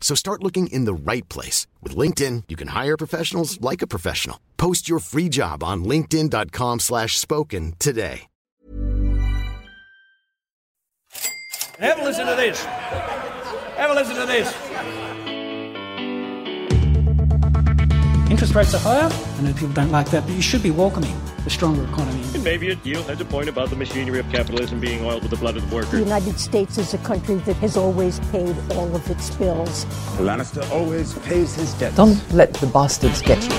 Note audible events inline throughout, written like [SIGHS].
So start looking in the right place. With LinkedIn, you can hire professionals like a professional. Post your free job on linkedin.com slash spoken today. Have a listen to this. Have a listen to this. Interest rates are higher. I know people don't like that, but you should be welcoming a stronger economy. And maybe Yield has a point about the machinery of capitalism being oiled with the blood of the workers. The United States is a country that has always paid all of its bills. Lannister always pays his debts. Don't let the bastards get you.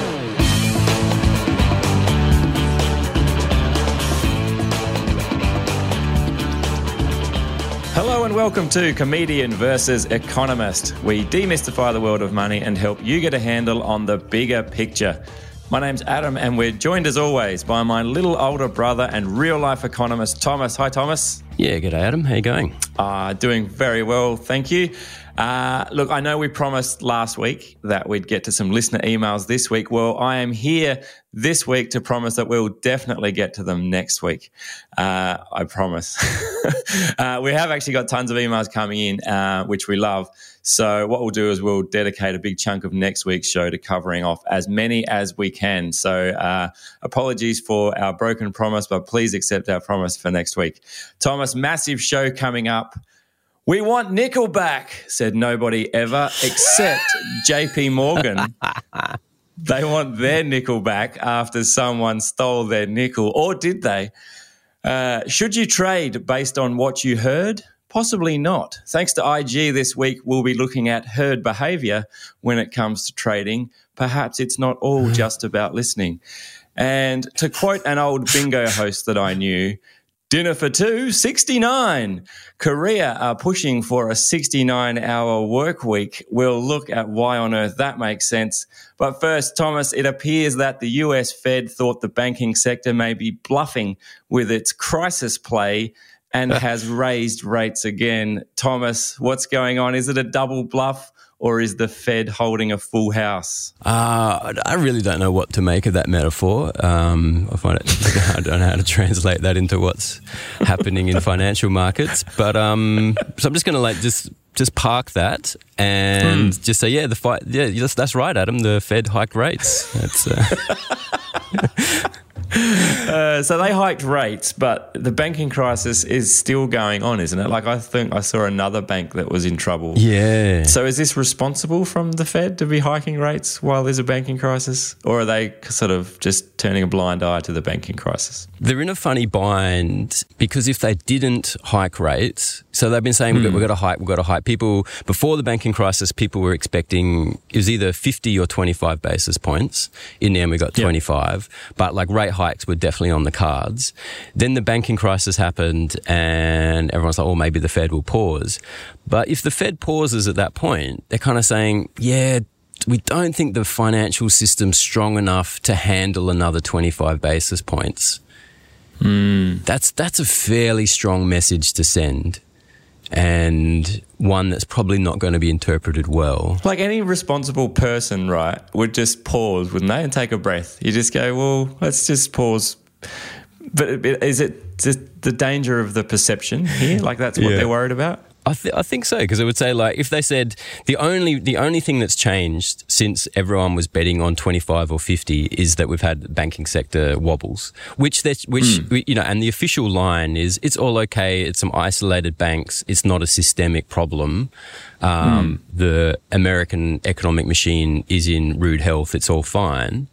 Hello and welcome to Comedian versus Economist. We demystify the world of money and help you get a handle on the bigger picture. My name's Adam, and we're joined as always by my little older brother and real life economist, Thomas. Hi, Thomas. Yeah, good day, Adam. How you going? Uh, doing very well, thank you. Uh, look, I know we promised last week that we'd get to some listener emails this week. Well, I am here this week to promise that we'll definitely get to them next week. Uh, I promise. [LAUGHS] uh, we have actually got tons of emails coming in, uh, which we love. So, what we'll do is we'll dedicate a big chunk of next week's show to covering off as many as we can. So, uh, apologies for our broken promise, but please accept our promise for next week. Thomas, massive show coming up. We want Nickelback, said nobody ever except [LAUGHS] JP Morgan. [LAUGHS] they want their nickel back after someone stole their nickel, or did they? Uh, should you trade based on what you heard? Possibly not. Thanks to IG this week, we'll be looking at herd behavior when it comes to trading. Perhaps it's not all [SIGHS] just about listening. And to quote an old bingo host that I knew, Dinner for two, 69. Korea are pushing for a 69 hour work week. We'll look at why on earth that makes sense. But first, Thomas, it appears that the US Fed thought the banking sector may be bluffing with its crisis play and [LAUGHS] has raised rates again. Thomas, what's going on? Is it a double bluff? Or is the Fed holding a full house? Uh, I really don't know what to make of that metaphor. Um, I find it, [LAUGHS] I don't know how to translate that into what's happening in financial markets. But um, so I'm just going to like just just park that and mm. just say, yeah, the fight, yeah, that's, that's right, Adam. The Fed hiked rates. That's. Uh, [LAUGHS] [LAUGHS] uh, so they hiked rates, but the banking crisis is still going on, isn't it? Like I think I saw another bank that was in trouble. Yeah. So is this responsible from the Fed to be hiking rates while there's a banking crisis, or are they sort of just turning a blind eye to the banking crisis? They're in a funny bind because if they didn't hike rates, so they've been saying mm. we've got to hike, we've got to hike. People before the banking crisis, people were expecting it was either 50 or 25 basis points. In the end, we got 25, yep. but like rate hikes were definitely on the cards. Then the banking crisis happened and everyone's like, oh, maybe the Fed will pause. But if the Fed pauses at that point, they're kind of saying, yeah, we don't think the financial system's strong enough to handle another 25 basis points. Mm. That's, that's a fairly strong message to send and one that's probably not going to be interpreted well. Like any responsible person, right, would just pause, wouldn't they, and take a breath. You just go, well, let's just pause. But is it just the danger of the perception here? Like that's what yeah. they're worried about? I, th- I think so because it would say like if they said the only the only thing that's changed since everyone was betting on 25 or 50 is that we've had banking sector wobbles which which mm. you know and the official line is it's all okay it's some isolated banks it's not a systemic problem um, mm. the American economic machine is in rude health it's all fine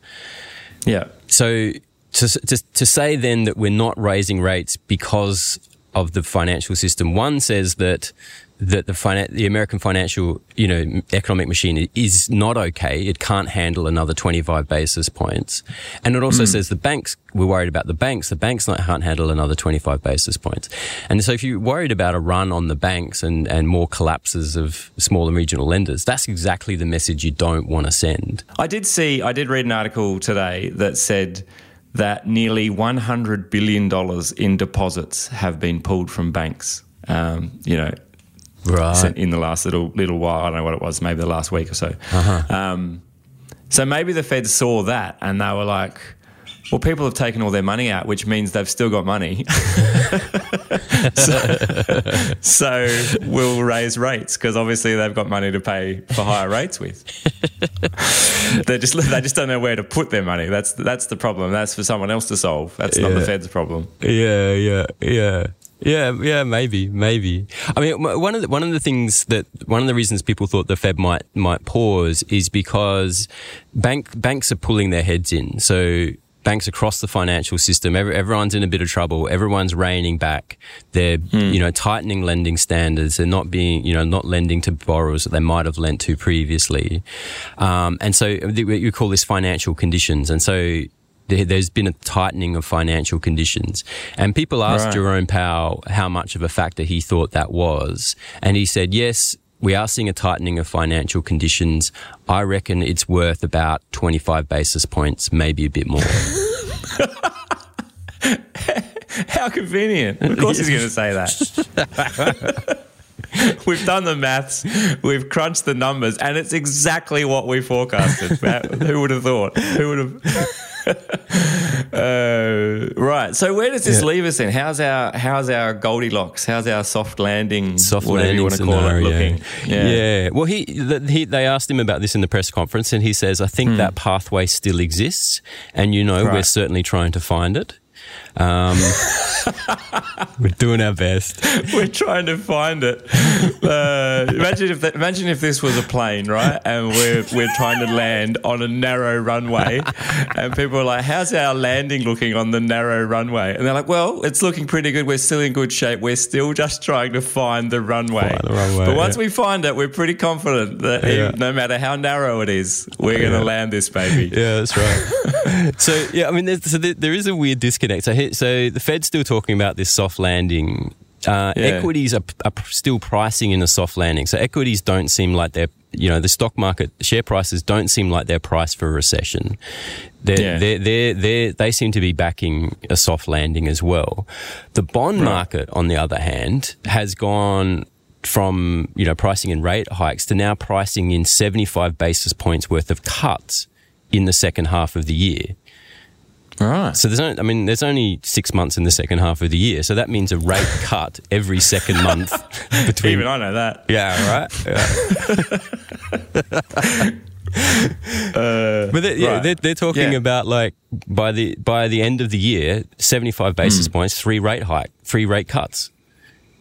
yeah so to, to, to say then that we're not raising rates because of the financial system. One says that that the finan- the American financial, you know, economic machine is not okay. It can't handle another 25 basis points. And it also mm. says the banks, we're worried about the banks. The banks not, can't handle another 25 basis points. And so if you're worried about a run on the banks and, and more collapses of small and regional lenders, that's exactly the message you don't want to send. I did see, I did read an article today that said that nearly $100 billion in deposits have been pulled from banks. Um, you know, right. in the last little little while. I don't know what it was, maybe the last week or so. Uh-huh. Um, so maybe the Fed saw that and they were like, well, people have taken all their money out, which means they've still got money. [LAUGHS] so, so, we'll raise rates because obviously they've got money to pay for higher rates with. they just they just don't know where to put their money. That's that's the problem. That's for someone else to solve. That's yeah. not the Fed's problem. Yeah, yeah, yeah. Yeah, yeah, maybe, maybe. I mean, one of the, one of the things that one of the reasons people thought the Fed might might pause is because bank banks are pulling their heads in. So banks across the financial system, every, everyone's in a bit of trouble. Everyone's reining back. They're mm. you know tightening lending standards. They're not being you know not lending to borrowers that they might have lent to previously. Um, and so you call this financial conditions. And so there's been a tightening of financial conditions. And people asked right. Jerome Powell how much of a factor he thought that was. And he said, yes, we are seeing a tightening of financial conditions. I reckon it's worth about 25 basis points, maybe a bit more. [LAUGHS] how convenient. Of course he's going to say that. [LAUGHS] We've done the maths, we've crunched the numbers, and it's exactly what we forecasted. Who would have thought? Who would have? Uh, right. So where does this yeah. leave us then? How's our how's our Goldilocks? How's our soft landing? Soft whatever landing you want to call it looking? Yeah. yeah. Well, he, the, he they asked him about this in the press conference, and he says, "I think hmm. that pathway still exists, and you know, right. we're certainly trying to find it." Um, [LAUGHS] we're doing our best. We're trying to find it. Uh, imagine if the, imagine if this was a plane, right? And we're we're trying to land on a narrow runway, and people are like, "How's our landing looking on the narrow runway?" And they're like, "Well, it's looking pretty good. We're still in good shape. We're still just trying to find the runway. Find the runway but once yeah. we find it, we're pretty confident that yeah. no matter how narrow it is, we're yeah. going to land this baby." Yeah, that's right. [LAUGHS] so yeah, I mean, so there is a weird disconnect. So so the Fed's still talking about this soft landing. Uh, yeah. Equities are, are, still pricing in a soft landing. So equities don't seem like they're, you know, the stock market share prices don't seem like they're priced for a recession. They're, yeah. they're, they're, they're, they seem to be backing a soft landing as well. The bond right. market, on the other hand, has gone from, you know, pricing in rate hikes to now pricing in 75 basis points worth of cuts in the second half of the year. Right. So there's only, I mean, there's only six months in the second half of the year, so that means a rate [LAUGHS] cut every second month. Between even I know that. Yeah. Right. [LAUGHS] Yeah. uh, but they're, yeah, right. they're, they're talking yeah. about like by the by the end of the year, seventy five basis mm. points, three rate hike, three rate cuts.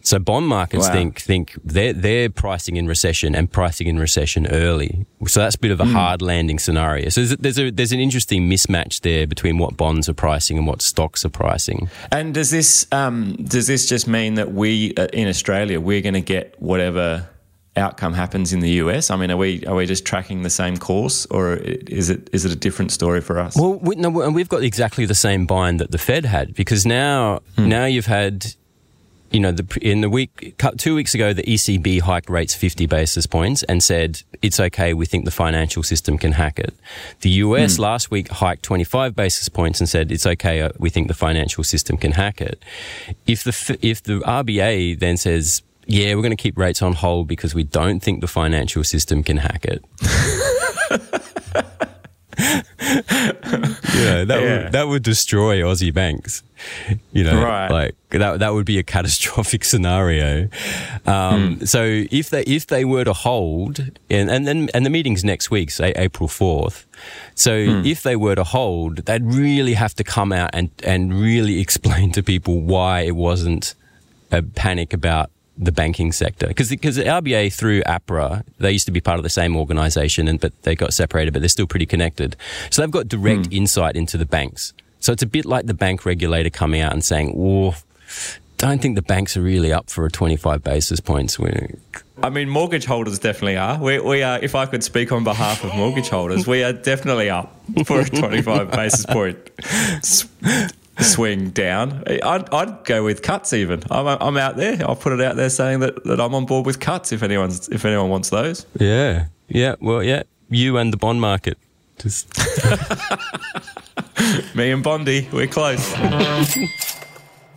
So bond markets wow. think think they're they're pricing in recession and pricing in recession early. So that's a bit of a mm. hard landing scenario. So there's, there's a there's an interesting mismatch there between what bonds are pricing and what stocks are pricing. And does this um, does this just mean that we uh, in Australia we're going to get whatever outcome happens in the US? I mean, are we are we just tracking the same course, or is it is it a different story for us? Well, we, no, and we've got exactly the same bind that the Fed had because now hmm. now you've had you know, the, in the week, two weeks ago, the ECB hiked rates 50 basis points and said, it's okay. We think the financial system can hack it. The US mm. last week hiked 25 basis points and said, it's okay. Uh, we think the financial system can hack it. If the, if the RBA then says, yeah, we're going to keep rates on hold because we don't think the financial system can hack it. [LAUGHS] yeah, that yeah. would that would destroy Aussie banks. You know, right. like that that would be a catastrophic [LAUGHS] scenario. Um, mm. So if they if they were to hold, and and then and the meeting's next week, say April fourth. So mm. if they were to hold, they'd really have to come out and and really [LAUGHS] explain to people why it wasn't a panic about the banking sector because because the RBA through APRA they used to be part of the same organization and but they got separated but they're still pretty connected so they've got direct mm. insight into the banks so it's a bit like the bank regulator coming out and saying oh don't think the banks are really up for a 25 basis points. I mean, mortgage holders definitely are. We, we are. If I could speak on behalf of mortgage holders, we are definitely up for a 25 basis point [LAUGHS] swing down. I'd, I'd go with cuts. Even I'm, I'm out there. I'll put it out there saying that, that I'm on board with cuts if anyone's if anyone wants those. Yeah. Yeah. Well, yeah. You and the bond market. Just [LAUGHS] Me and Bondi, we're close. [LAUGHS] All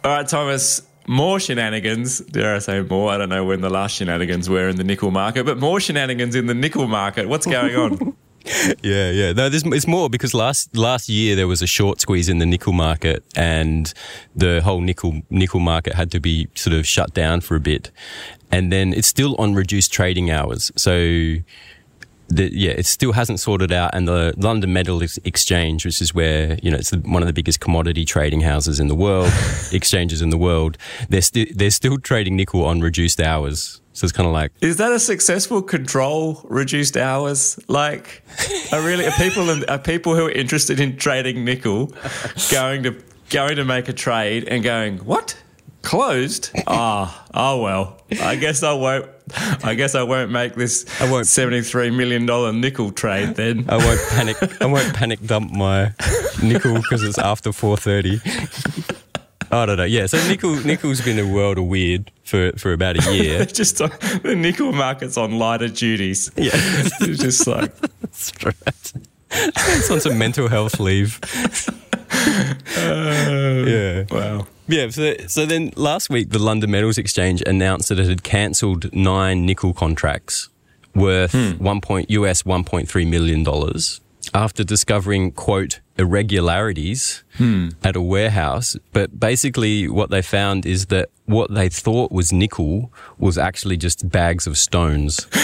right, Thomas. More shenanigans. Dare I say more? I don't know when the last shenanigans were in the nickel market, but more shenanigans in the nickel market. What's going on? [LAUGHS] [LAUGHS] Yeah, yeah. No, there's, it's more because last last year there was a short squeeze in the nickel market, and the whole nickel nickel market had to be sort of shut down for a bit, and then it's still on reduced trading hours. So. The, yeah, it still hasn't sorted out, and the London Metal Exchange, which is where you know it's the, one of the biggest commodity trading houses in the world, [LAUGHS] exchanges in the world, they're still they're still trading nickel on reduced hours. So it's kind of like Is that a successful control? Reduced hours? Like, are really are people are people who are interested in trading nickel going to going to make a trade and going what? Closed? Ah, oh well. I guess I won't. I guess I won't make this. I won't- seventy-three million dollar nickel trade then. I won't panic. I won't panic dump my nickel because it's after four thirty. I don't know. Yeah, so nickel [LAUGHS] nickel's been a world of weird for, for about a year. [LAUGHS] Just on, the nickel market's on lighter duties. Yeah, [LAUGHS] It's just like that's right. It's on some mental health leave. Uh, yeah. wow. Yeah, so, so then last week, the London Metals Exchange announced that it had cancelled nine nickel contracts worth hmm. one point US one point three million dollars after discovering quote irregularities hmm. at a warehouse. But basically, what they found is that what they thought was nickel was actually just bags of stones. [LAUGHS]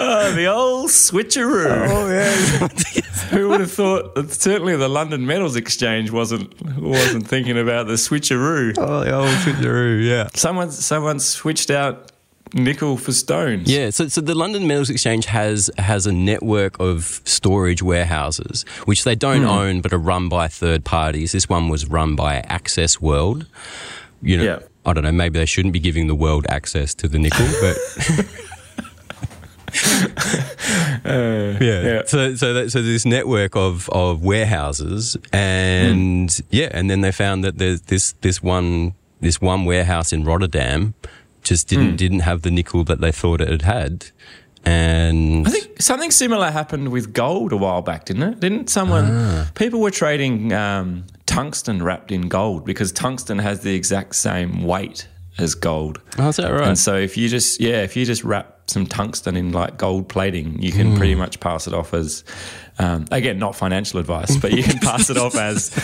Oh, the old switcheroo. Oh yeah, [LAUGHS] Who would have thought? that Certainly, the London Metals Exchange wasn't wasn't thinking about the switcheroo. oh the old switcheroo, yeah. Someone someone switched out nickel for stones. Yeah, so, so the London Metals Exchange has has a network of storage warehouses, which they don't hmm. own but are run by third parties. This one was run by Access World. You know, Yeah. I don't know, maybe they shouldn't be giving the world access to the nickel, but [LAUGHS] [LAUGHS] yeah. yeah. So so that, so this network of of warehouses, and hmm. yeah, and then they found that there's this this one this one warehouse in Rotterdam just didn't didn't have the nickel that they thought it had and I think something similar happened with gold a while back, didn't it? Didn't someone? People were trading um, tungsten wrapped in gold because tungsten has the exact same weight as gold. oh, is that right? And so if you just yeah, if you just wrap some tungsten in like gold plating, you can pretty much pass it off as um, again not financial advice, but you can [LAUGHS] pass it off as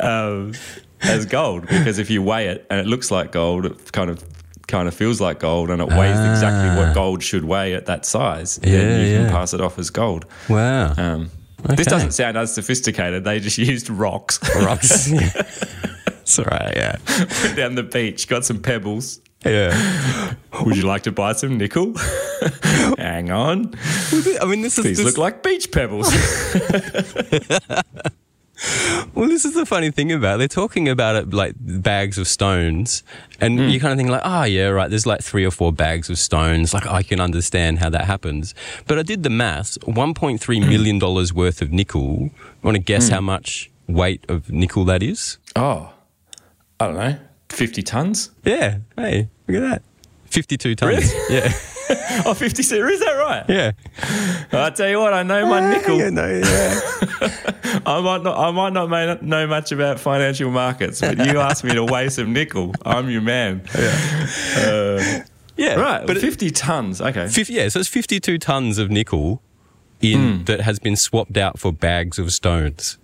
um, as gold because if you weigh it and it looks like gold, it kind of kind of feels like gold and it weighs exactly what gold should weigh at that size. Yeah, then you yeah. can pass it off as gold. wow, Um, Okay. This doesn't sound as sophisticated. They just used rocks. [LAUGHS] rocks. [LAUGHS] That's all right. Yeah, [LAUGHS] Went down the beach, got some pebbles. yeah. Would you like to buy some nickel? Hang on. I mean, this is These this, look like beach pebbles. Well, this is the funny thing about it. they're talking about it like bags of stones, and hmm. you kind of think like, oh yeah, right. There's like three or four bags of stones. Like I can understand how that happens. But I did the maths. 1.3 hmm. million dollars worth of nickel. Want to guess hmm. how much weight of nickel that is? oh, I don't know. 50 tons? Yeah. Hey, look at that. 52 tons. Yeah. [LAUGHS] [LAUGHS] Oh, 50 Is that right? Yeah. I tell you what, I know my nickel. Yeah, no, [LAUGHS] yeah. I might not. I might not know much about financial markets, but you asked me to weigh some nickel. I'm your man. yeah. Uh, right, But it- 50 tons. Okay. 50, yeah, so it's 52 tons of nickel in hmm. that has been swapped out for bags of stones,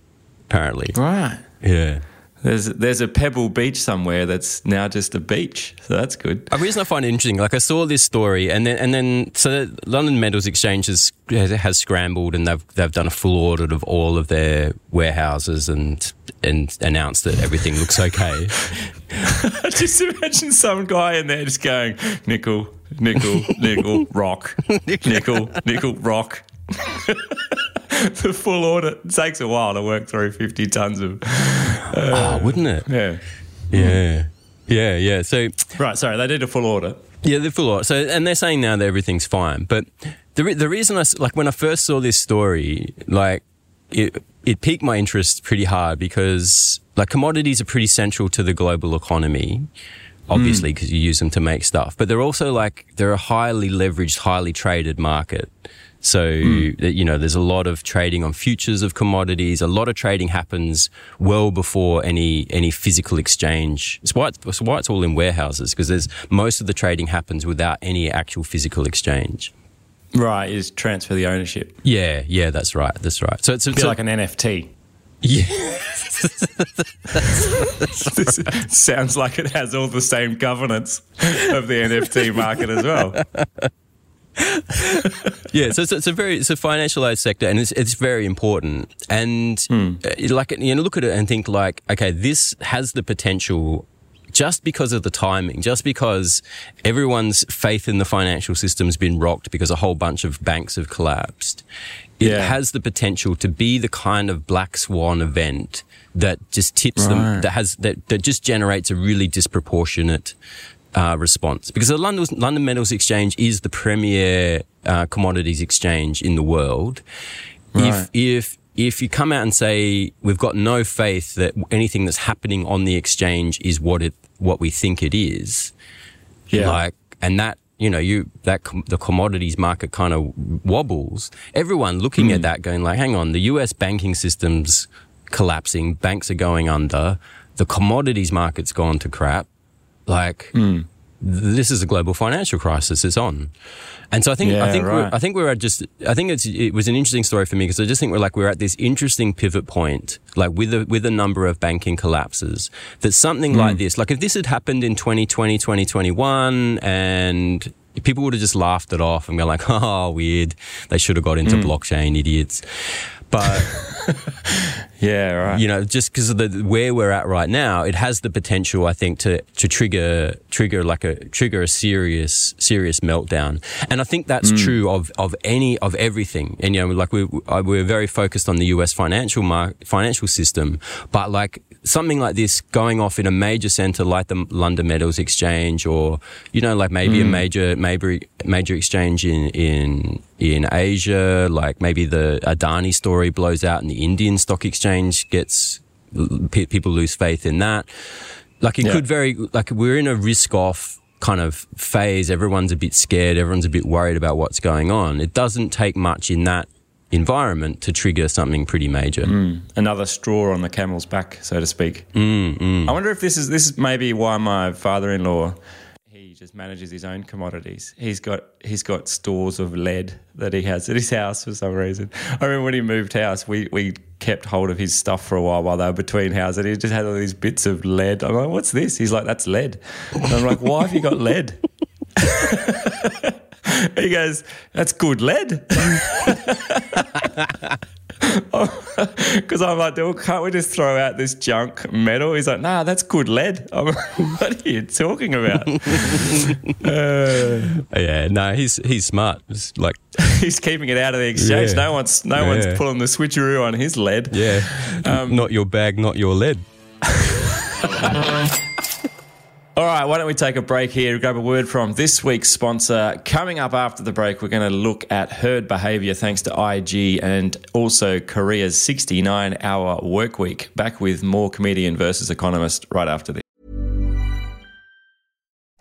apparently. Right. Yeah. There's there's a pebble beach somewhere that's now just a beach, so that's good. A reason I find it interesting, like I saw this story, and then and then so the London Metals Exchange has, has scrambled, and they've they've done a full audit of all of their warehouses and and announced that everything looks okay. [LAUGHS] just imagine some guy in there just going nickel, nickel, nickel, rock, [LAUGHS] nickel, nickel, rock. [LAUGHS] [LAUGHS] the full audit it takes a while to work through 50 tons of. oh, wouldn't it? Yeah. Yeah. Yeah, yeah. So right, sorry, they did a full audit. Yeah, they're full audit. So, and they're saying now that everything's fine. But the re- the reason I, like when I first saw this story, like it it piqued my interest pretty hard because like commodities are pretty central to the global economy. Obviously, hmm. because you use them to make stuff, but they're also like they're a highly leveraged, highly traded market. So that, you know, there's a lot of trading on futures of commodities. A lot of trading happens well before any any physical exchange. It's why it's, it's why it's all in warehouses because there's most of the trading happens without any actual physical exchange. Right, is transfer the ownership. Yeah, yeah, that's right. That's right. So it's, Be it's like an NFT. yeah, this [LAUGHS] [LAUGHS] sounds like it has all the same governance of the NFT market as well. [LAUGHS] [LAUGHS] yeah. So it's, it's a very it's a financialized sector, and it's it's very important. And uh, like you know, look at it and think like, okay, this has the potential. Just because of the timing, just because everyone's faith in the financial system's been rocked because a whole bunch of banks have collapsed, it Yeah. has the potential to be the kind of black swan event that just tips them, that has that that just generates a really disproportionate uh, response because the London, London Metals Exchange is the premier uh, commodities exchange in the world. Right. If if if you come out and say we've got no faith that anything that's happening on the exchange is what it what we think it is, Yeah. like and that you know you that com- the commodities market kind of wobbles. Everyone looking Hmm. at that going like, hang on, the U.S. banking system's collapsing, banks are going under, the commodities market's gone to crap like Hmm. this is a global financial crisis it's on and so i think i Yeah, think we're, right. i think we're at just i think it's it was an interesting story for me because i just think we're like we're at this interesting pivot point like with a with a number of banking collapses that something Hmm. like this like if this had happened in 2020 2021 and people would have just laughed it off and gone like [LAUGHS] oh weird they should have got into Hmm. blockchain idiots but [LAUGHS] Yeah, right. you know, just because of the where we're at right now, it has the potential, I think, to to trigger trigger like a trigger a serious serious meltdown. And I think that's hmm. true of of any of everything. And you know, like we uh, we're very focused on the U.S. financial mar- financial system, but like something like this going off in a major center like the London Metals Exchange, or you know, like maybe a hmm. major major major exchange in in in Asia, like maybe the Adani story blows out and the Indian stock exchange gets pe- people lose faith in that. Like it Yeah. could very like we're in a risk off kind of phase. Everyone's a bit scared. Everyone's a bit worried about what's going on. It doesn't take much in that environment to trigger something pretty major. Another straw on the camel's back, so to speak. Mm, I wonder if this is this is maybe why my father-in-law he just manages his own commodities. He's got he's got stores of lead that he has at his house for some reason. I remember when he moved house, we we kept hold of his stuff for a while while they were between houses, and he just had all these bits of lead. I'm like, "What's this?" He's like, "That's lead." And I'm like, "Why have you got lead?" [LAUGHS] [LAUGHS] he goes, "That's good lead." Because [LAUGHS] I'm like, well, can't we just throw out this junk metal? He's like, nah, that's good lead. [LAUGHS] I'm like, what are you talking about? Uh, Yeah, no, he's he's smart. It's like he's keeping it out of the exchange. Yeah. No one's no Yeah. one's pulling the switcheroo on his lead. yeah, Um, not your bag, not your lead. All right, why don't we take a break here, grab a word from this week's sponsor. Coming up after the break, we're going to look at herd behavior thanks to IG and also Korea's 69 hour work week. Back with more comedian versus economist right after this.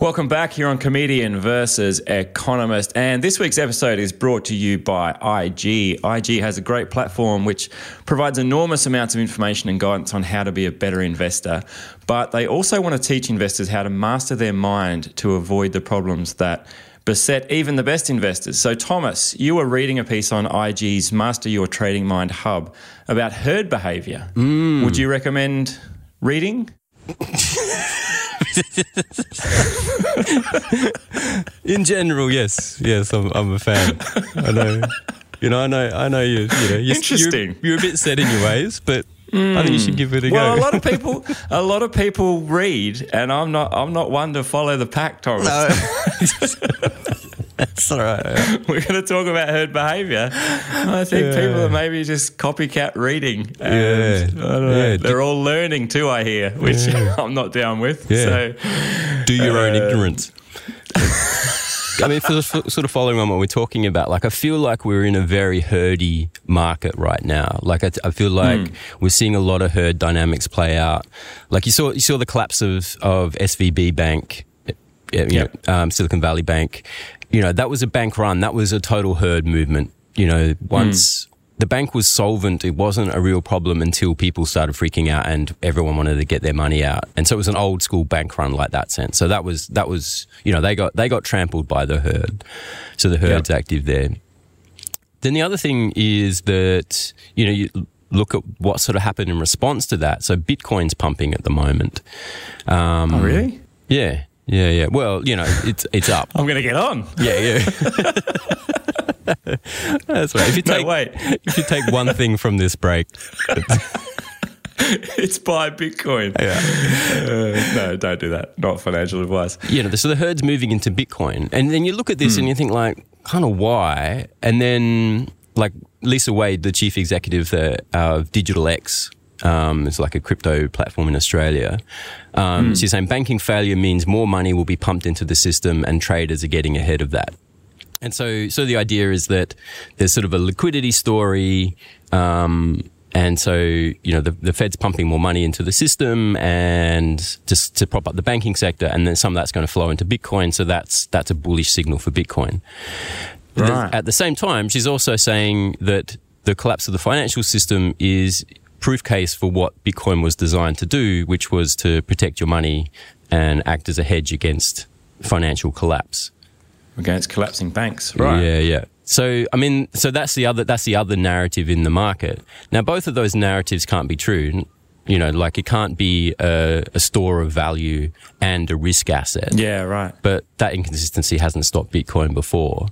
Welcome back here on Comedian versus Economist. And this week's episode is brought to you by IG. IG has a great platform which provides enormous amounts of information and guidance on how to be a better investor. But they also want to teach investors how to master their mind to avoid the problems that beset even the best investors. So, Thomas, you were reading a piece on IG's Master Your Trading Mind hub about herd behavior. Mm. Would you recommend reading? [LAUGHS] [LAUGHS] In general, yes, yes, I'm, I'm a fan. I know, you know, I know, I know you. You know, you're, Interesting. You're, you're a bit set in your ways, but I think you should give it a well, go. Well, a lot of people, a lot of people read, and I'm not. I'm not one to follow the pack, Thomas. [LAUGHS] [LAUGHS] That's all right. We're going to talk about herd behaviour. I think Yeah. people are maybe just copycat reading. Yeah. And, I don't know, Yeah. They're all learning too, I hear, which [LAUGHS] I'm not down with. Yeah. So, Do your own uh, ignorance. [LAUGHS] I mean, for, for sort of following on what we're talking about, like I feel like we're in a very herdy market right now. Like I, I feel like we're seeing a lot of herd dynamics play out. Like you saw, you saw the collapse of of SVB Bank, uh, you Yep. know, um, Silicon Valley Bank. You know, that was a bank run. That was a total herd movement. You know, once. The bank was solvent. It wasn't a real problem until people started freaking out and everyone wanted to get their money out. And so it was an old school bank run like that sense. So that was that was you know they got they got trampled by the herd. So the herd's active there. Then the other thing is that you know you look at what sort of happened in response to that. So Bitcoin's pumping at the moment. Um, oh, really? Yeah, yeah, yeah. Well, you know it's it's up. I'm going to get on. Yeah, yeah. [LAUGHS] That's right. If you No, take wait. if you take one thing from this break, [LAUGHS] it's buy Bitcoin. Uh, no, don't do that. Not financial advice. you know, so the herd's moving into Bitcoin, and then you look at this Hmm. and you think like, kind of why? And then like Lisa Wade, the chief executive uh, of Digital X. Um, it's like a crypto platform in Australia. Um, She's saying banking failure means more money will be pumped into the system, and traders are getting ahead of that. And so, so the idea is that there's sort of a liquidity story, um, and so you know the, the Fed's pumping more money into the system, and just to prop up the banking sector, and then some of that's going to flow into Bitcoin. So that's that's a bullish signal for Bitcoin. The- Right. at the same time, she's also saying that the collapse of the financial system is proof case for what Bitcoin was designed to do, which was to protect your money and act as a hedge against financial collapse. Against collapsing banks, right? Yeah, yeah. So I mean, so that's the other that's the other narrative in the market. Now, both of those narratives can't be true. You know, like it can't be a, a store of value and a risk asset. Yeah, right. But that inconsistency hasn't stopped Bitcoin before.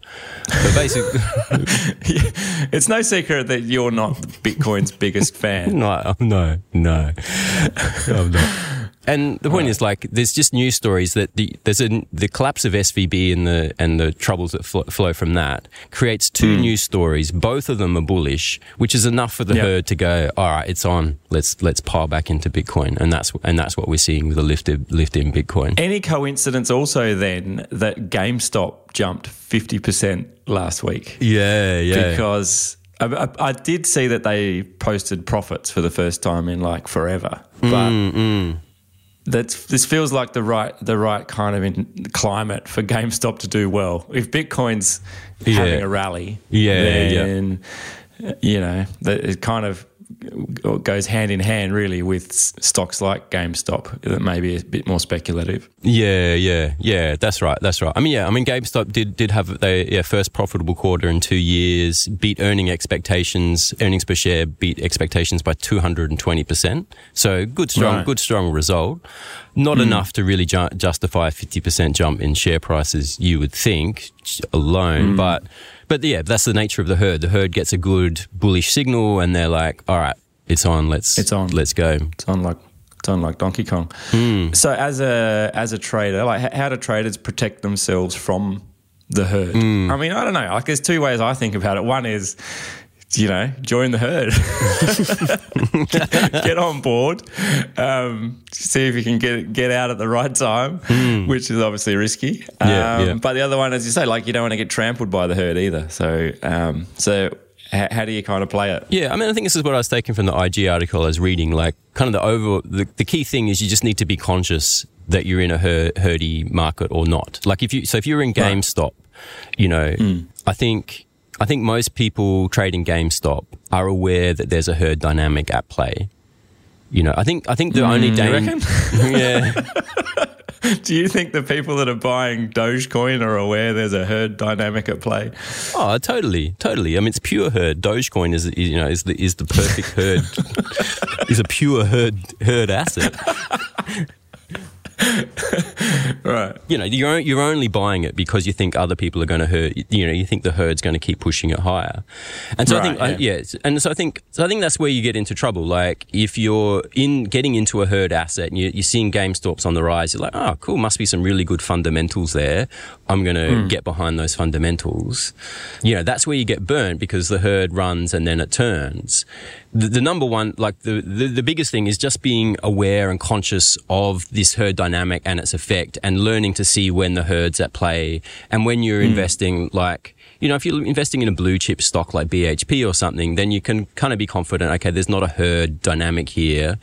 But basically, [LAUGHS] It's no secret that you're not Bitcoin's biggest [LAUGHS] fan. no, no, no, I'm not. And the point is, like, there's just news stories that the there's a the collapse of SVB and the and the troubles that flo- flow from that creates two news stories. Both of them are bullish, which is enough for the Yep. herd to go, all right, it's on. Let's let's pile back into Bitcoin, and that's and that's what we're seeing with the lift of, lift in Bitcoin. Any coincidence also then that GameStop jumped 50% last week? Yeah, yeah. Because I, I, did see that they posted profits for the first time in like forever. But Mm, that's this feels like the right the right kind of in climate for [LAUGHS] GameStop to do well. If Bitcoin's Yeah. having a rally, Yeah, then you know that it kind of goes hand in hand really with stocks like GameStop that may be a bit more speculative. Yeah, yeah, yeah. That's right. That's right. I mean, yeah. I mean, GameStop did did have their yeah, first profitable quarter in two years. Beat earning expectations. Earnings per share beat expectations by two hundred and twenty percent. So good, strong, Right. good, strong result. Not hmm. enough to really ju- justify a fifty percent jump in share prices. You would think alone, hmm. but but yeah, that's the nature of the herd. The herd gets a good bullish signal, and they're like, all right, it's on. Let's It's on. Let's go. It's on like it's on like Donkey Kong. Hmm. So as a as a trader, like how do traders protect themselves from the herd? Hmm. I mean, I don't know. Like there's two ways I think about it. One is you know, join the herd, [LAUGHS] get on board, um, see if you can get get out at the right time, which is obviously risky. Yeah, um, yeah. But the other one, as you say, like you don't want to get trampled by the herd either. So, um, so H- how do you kind of play it? Yeah, I mean, I think this is what I was taking from the IG article I was reading. Like, kind of the over, the, the key thing is you just need to be conscious that you're in a her, herdy market or not. Like, if you, so if you're in GameStop, you know, Mm. I think, I think most people trading GameStop are aware that there's a herd dynamic at play. You know, I think, I think the only Mm, you danger, [LAUGHS] yeah. [LAUGHS] Do you think the people that are buying Dogecoin are aware there's a herd dynamic at play? Oh, totally, totally. I mean, it's pure herd. Dogecoin is, is you know, is the is the perfect herd. [LAUGHS] is a pure herd herd asset. [LAUGHS] right. You know, you're you're only buying it because you think other people are going to hurt. You know, you think the herd's going to keep pushing it higher, and so I think, Right, I, yeah, and so I think, so I think that's where you get into trouble. Like if you're in getting into a herd asset and you, you're seeing GameStop's on the rise, you're like, oh, cool, must be some really good fundamentals there. I'm going to Hmm. get behind those fundamentals. You know, that's where you get burnt because the herd runs and then it turns. The, the number one, like the, the the biggest thing is just being aware and conscious of this herd dynamic and its effect, and learning to see when the herd's at play and when you're Hmm. investing, like you know, if you're investing in a blue chip stock like BHP or something, then you can kind of be confident, okay, there's not a herd dynamic here,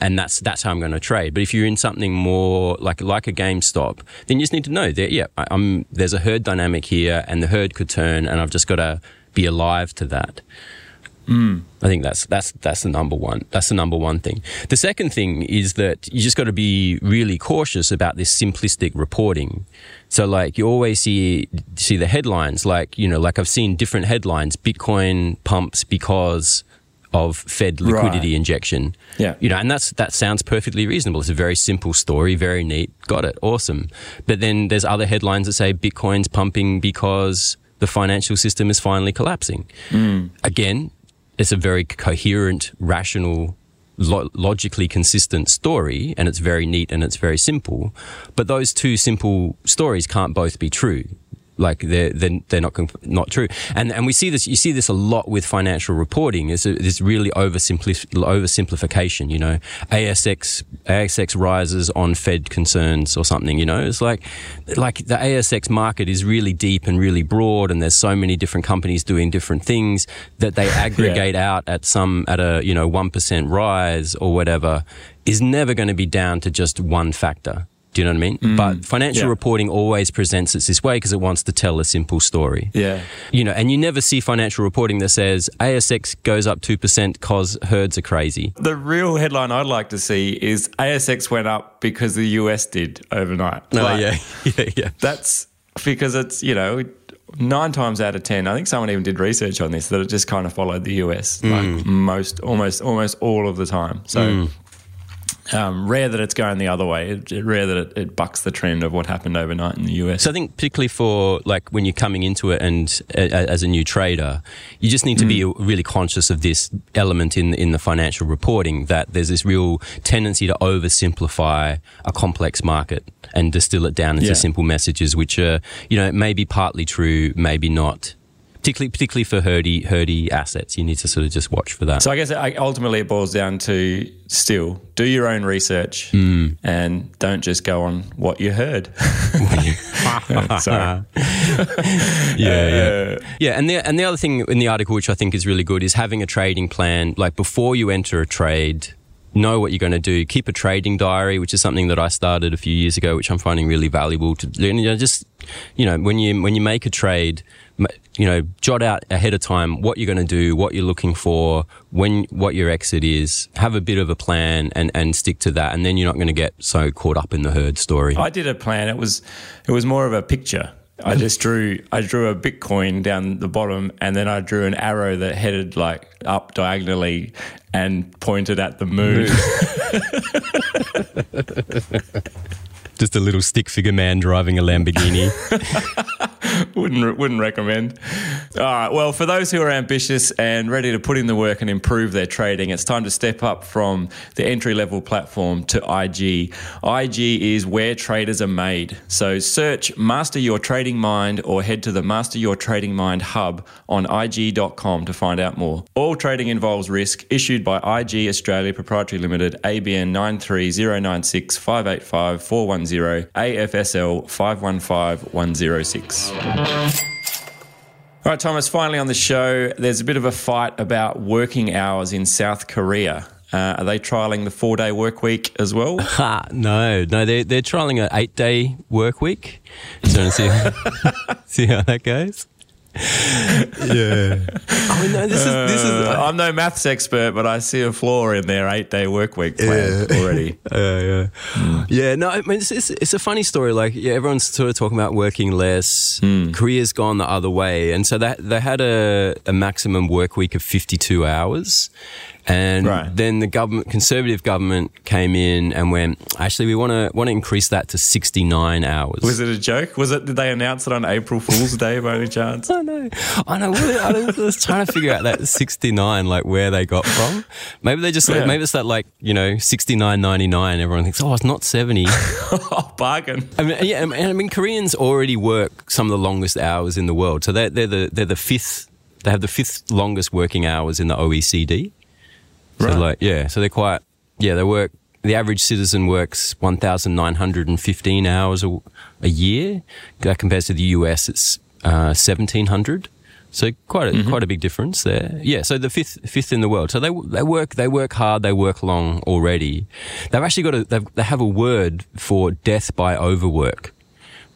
and that's that's how I'm going to trade. But if you're in something more like like a GameStop, then you just need to know that yeah, I, I'm there's a herd dynamic here, and the herd could turn, and I've just got to be alive to that. Mm. I think that's that's that's the number one. That's the number one thing. The second thing is that you just got to be really cautious about this simplistic reporting. So like you always see see the headlines like you know like I've seen different headlines Bitcoin pumps because of Fed liquidity Right. injection. Yeah. You know, and that's that sounds perfectly reasonable. It's a very simple story, very neat. Got it. Awesome. But then there's other headlines that say Bitcoin's pumping because the financial system is finally collapsing. Mm. Again, it's a very coherent, rational, lo- logically consistent story, and it's very neat and it's very simple. But those two simple stories can't both be true. Like they're they're, they're not conf- not true, and and we see this. You see this a lot with financial reporting. It's a, this really oversimplif- oversimplification. You know, ASX ASX rises on Fed concerns or something. You know, it's like like the ASX market is really deep and really broad, and there's so many different companies doing different things that they [LAUGHS] aggregate out at some at a you know one percent rise or whatever is never going to be down to just one factor. Do you know what I mean? But financial yeah. reporting always presents it this way because it wants to tell a simple story. Yeah. You know, and you never see financial reporting that says ASX goes up 2% because herds are crazy. The real headline I'd like to see is ASX went up because the US did overnight. Oh, Like, yeah. [LAUGHS] yeah, yeah. That's because it's, you know, nine times out of 10, I think someone even did research on this, that it just kind of followed the US Mm. like most, almost, almost all of the time. So um, rare that it's going the other way. It, it- rare that it, it bucks the trend of what happened overnight in the US. So I think particularly for like when you're coming into it and uh, as a new trader, you just need to be really conscious of this element in in the financial reporting that there's this real tendency to oversimplify a complex market and distill it down into Yeah. simple messages, which are you know maybe partly true, maybe not. Particularly, particularly for herdy herdy assets, you need to sort of just watch for that. So I guess it, ultimately it boils down to still do your own research hmm. and don't just go on what you heard. [LAUGHS] [LAUGHS] Sorry. [LAUGHS] yeah, yeah, uh, yeah. And the and the other thing in the article, which I think is really good, is having a trading plan. Like before you enter a trade, know what you're going to do. Keep a trading diary, which is something that I started a few years ago, which I'm finding really valuable. To you know, just you know, when you when you make a trade, you know, jot out ahead of time what you're going to do, what you're looking for, when what your exit is. Have a bit of a plan and and stick to that, and then you're not going to get so caught up in the herd story. I did a plan. It was it was more of a picture. I just drew I drew a Bitcoin down the bottom and then I drew an arrow that headed like up diagonally and pointed at the moon. [LAUGHS] [LAUGHS] Just a little stick figure man driving a Lamborghini. [LAUGHS] wouldn't wouldn't recommend. All right. Well, for those who are ambitious and ready to put in the work and improve their trading, it's time to step up from the entry level platform to IG. IG is where traders are made. So search Master Your Trading Mind or head to the Master Your Trading Mind hub on IG.com to find out more. All trading involves risk. Issued by IG Australia Proprietary Limited, ABN 93096 585 410, AFSL 515106. All right, Thomas, finally on the show, there's a bit of a fight about working hours in South Korea. Uh, are they trialing the four day work week as well? [LAUGHS] No, no, they're, they're trialing an eight day work week. So see, [LAUGHS] see how that goes. Yeah. I mean, no, this is this is. Uh, I'm no maths expert, but I see a flaw in their eight day work week plan [LAUGHS] yeah. already. Uh, yeah, mm. yeah. No, I mean, it's, it's, it's, a funny story. Like, yeah, everyone's sort of talking about working less. Mm. Korea's gone the other way, and so that they had a, a maximum work week of 52 hours, and right. then the government, conservative government, came in and went. Actually, we want to want to increase that to sixty nine hours. Was it a joke? Was it? Did they announce it on April Fool's Day by any chance? [LAUGHS] I know. I know. I was trying to figure out that sixty nine, like where they got from. Maybe they just yeah. maybe it's that like you know sixty nine ninety nine. Everyone thinks, oh, it's not seventy. [LAUGHS] oh, bargain. I mean, yeah. And I mean, Koreans already work some of the longest hours in the world. So they're, they're the they're the fifth. They have the fifth longest working hours in the OECD. So right. like, yeah, so they're quite, yeah, they work, the average citizen works 1,915 hours a, a, year. That compares to the US, it's uh, 1,700. So quite a, mm-hmm. quite a big difference there. Yeah. So the fifth fifth in the world. So they they work they work hard. They work long already. They've actually got a they have a word for death by overwork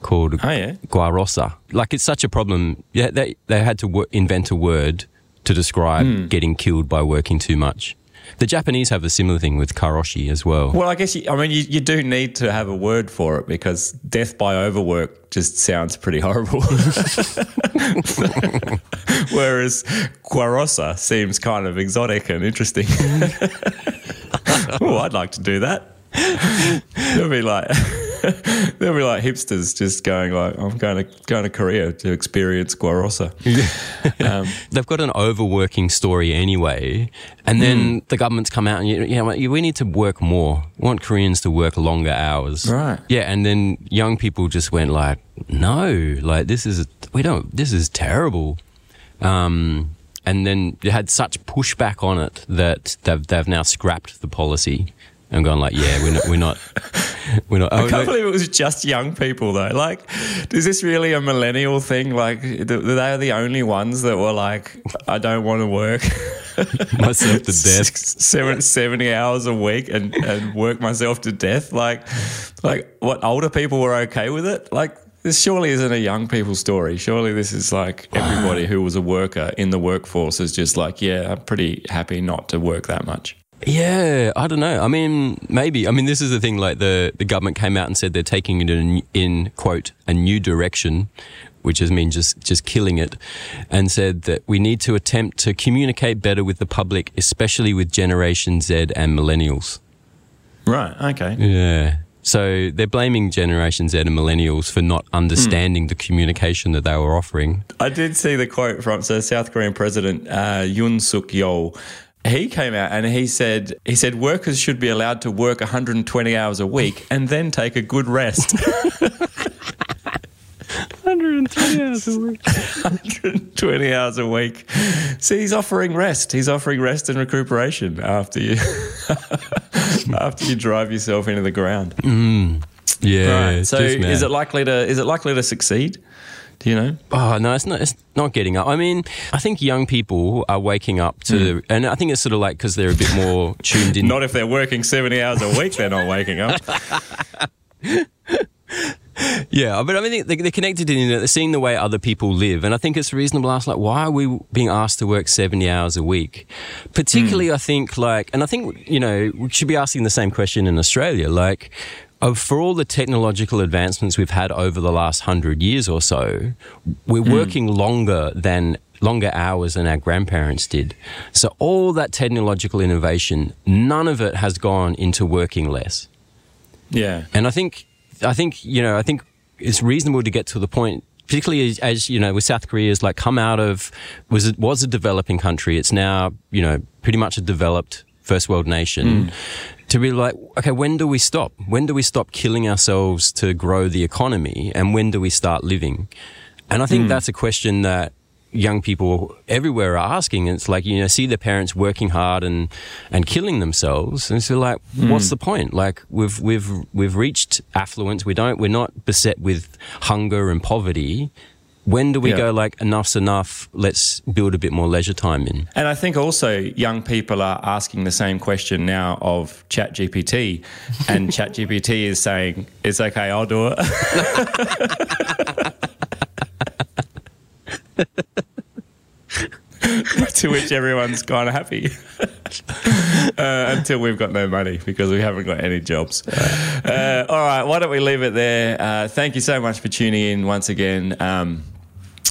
called oh, yeah. gwarosa. Like it's such a problem. Yeah. They they had to invent a word to describe mm. getting killed by working too much. The Japanese have a similar thing with karoshi as well. Well, I guess, you, I mean, you, you do need to have a word for it because death by overwork just sounds pretty horrible. [LAUGHS] Whereas gwarosa seems kind of exotic and interesting. [LAUGHS] oh, I'd like to do that. It'll be like [LAUGHS] [LAUGHS] There'll be like hipsters just going like, I'm going to going to Korea to experience gwarosa. [LAUGHS] [LAUGHS] um, They've got an overworking story anyway, and then mm. the government's come out and you, you know we need to work more. We want Koreans to work longer hours, right? Yeah, and then young people just went like, no, like this is we don't. This is terrible. Um, and then you had such pushback on it that they've, they've now scrapped the policy and gone like, yeah, we're not, we're not, we're not. I oh, can't believe it was just young people though. Like, is this really a millennial thing? Like, they are the only ones that were like, I don't want to work [LAUGHS] myself to [LAUGHS] death, seven, 70 hours a week and, and work myself to death. Like, like what older people were okay with it? Like, this surely isn't a young people story. Surely this is like everybody who was a worker in the workforce is just like, yeah, I'm pretty happy not to work that much. Yeah, I don't know. I mean, maybe. I mean, this is the thing. Like the the government came out and said they're taking it in, in quote a new direction, which has mean just just killing it, and said that we need to attempt to communicate better with the public, especially with Generation Z and millennials. Right. Okay. Yeah. So they're blaming Generation Z and millennials for not understanding mm. the communication that they were offering. I did see the quote from so South Korean President uh, Yoon Suk Yeol he came out and he said he said workers should be allowed to work 120 hours a week and then take a good rest. [LAUGHS] 120 hours a week. 120 hours a week. See, he's offering rest. He's offering rest and recuperation after you [LAUGHS] after you drive yourself into the ground. Mm. Yeah. Right. So, is it likely to is it likely to succeed? Do you know? Oh no, it's not. It's not getting up. I mean, I think young people are waking up to, mm. and I think it's sort of like because they're a bit more [LAUGHS] tuned in. not if they're working seventy hours a week, they're not waking up. [LAUGHS] yeah, but I mean, they're connected in it. They're seeing the way other people live, and I think it's reasonable to ask, like, why are we being asked to work seventy hours a week? Particularly, mm. I think, like, and I think you know, we should be asking the same question in Australia, like for all the technological advancements we've had over the last hundred years or so, we're mm. working longer than longer hours than our grandparents did. So all that technological innovation, none of it has gone into working less. Yeah. And I think I think, you know, I think it's reasonable to get to the point particularly as, as, you know, with South Korea's like come out of was it was a developing country. It's now you know pretty much a developed first world nation. Mm to be like, okay, when do we stop? When do we stop killing ourselves to grow the economy? And when do we start living? And I think mm. that's a question that young people everywhere are asking. It's like, you know, see their parents working hard and, and killing themselves. And so like, mm. what's the point? Like we've, we've, we've reached affluence. We don't, we're not beset with hunger and poverty. When do we Yeah. go like enough's enough? Let's build a bit more leisure time in. And I think also young people are asking the same question now of ChatGPT, and [LAUGHS] ChatGPT is saying, "It's okay, I'll do it." [LAUGHS] to which everyone's kind of happy [LAUGHS] uh, until we've got no money because we haven't got any jobs. Uh, all right, why don't we leave it there? Uh, thank you so much for tuning in once again. Um,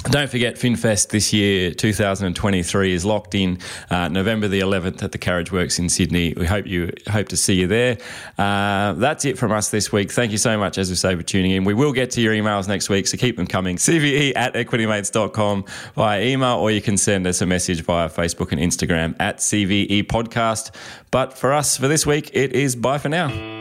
don't forget, FinFest this year, 2023, is locked in uh, November the 11th at the Carriage Works in Sydney. We hope you hope to see you there. Uh, that's it from us this week. Thank you so much, as we say, for tuning in. We will get to your emails next week, so keep them coming. CVE at equitymates.com via email, or you can send us a message via Facebook and Instagram at CVE Podcast. But for us, for this week, it is bye for now.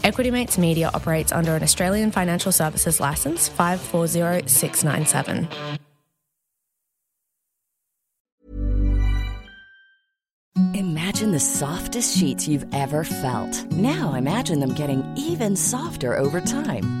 Equity Mates Media operates under an Australian Financial Services Licence 540697. Imagine the softest sheets you've ever felt. Now imagine them getting even softer over time.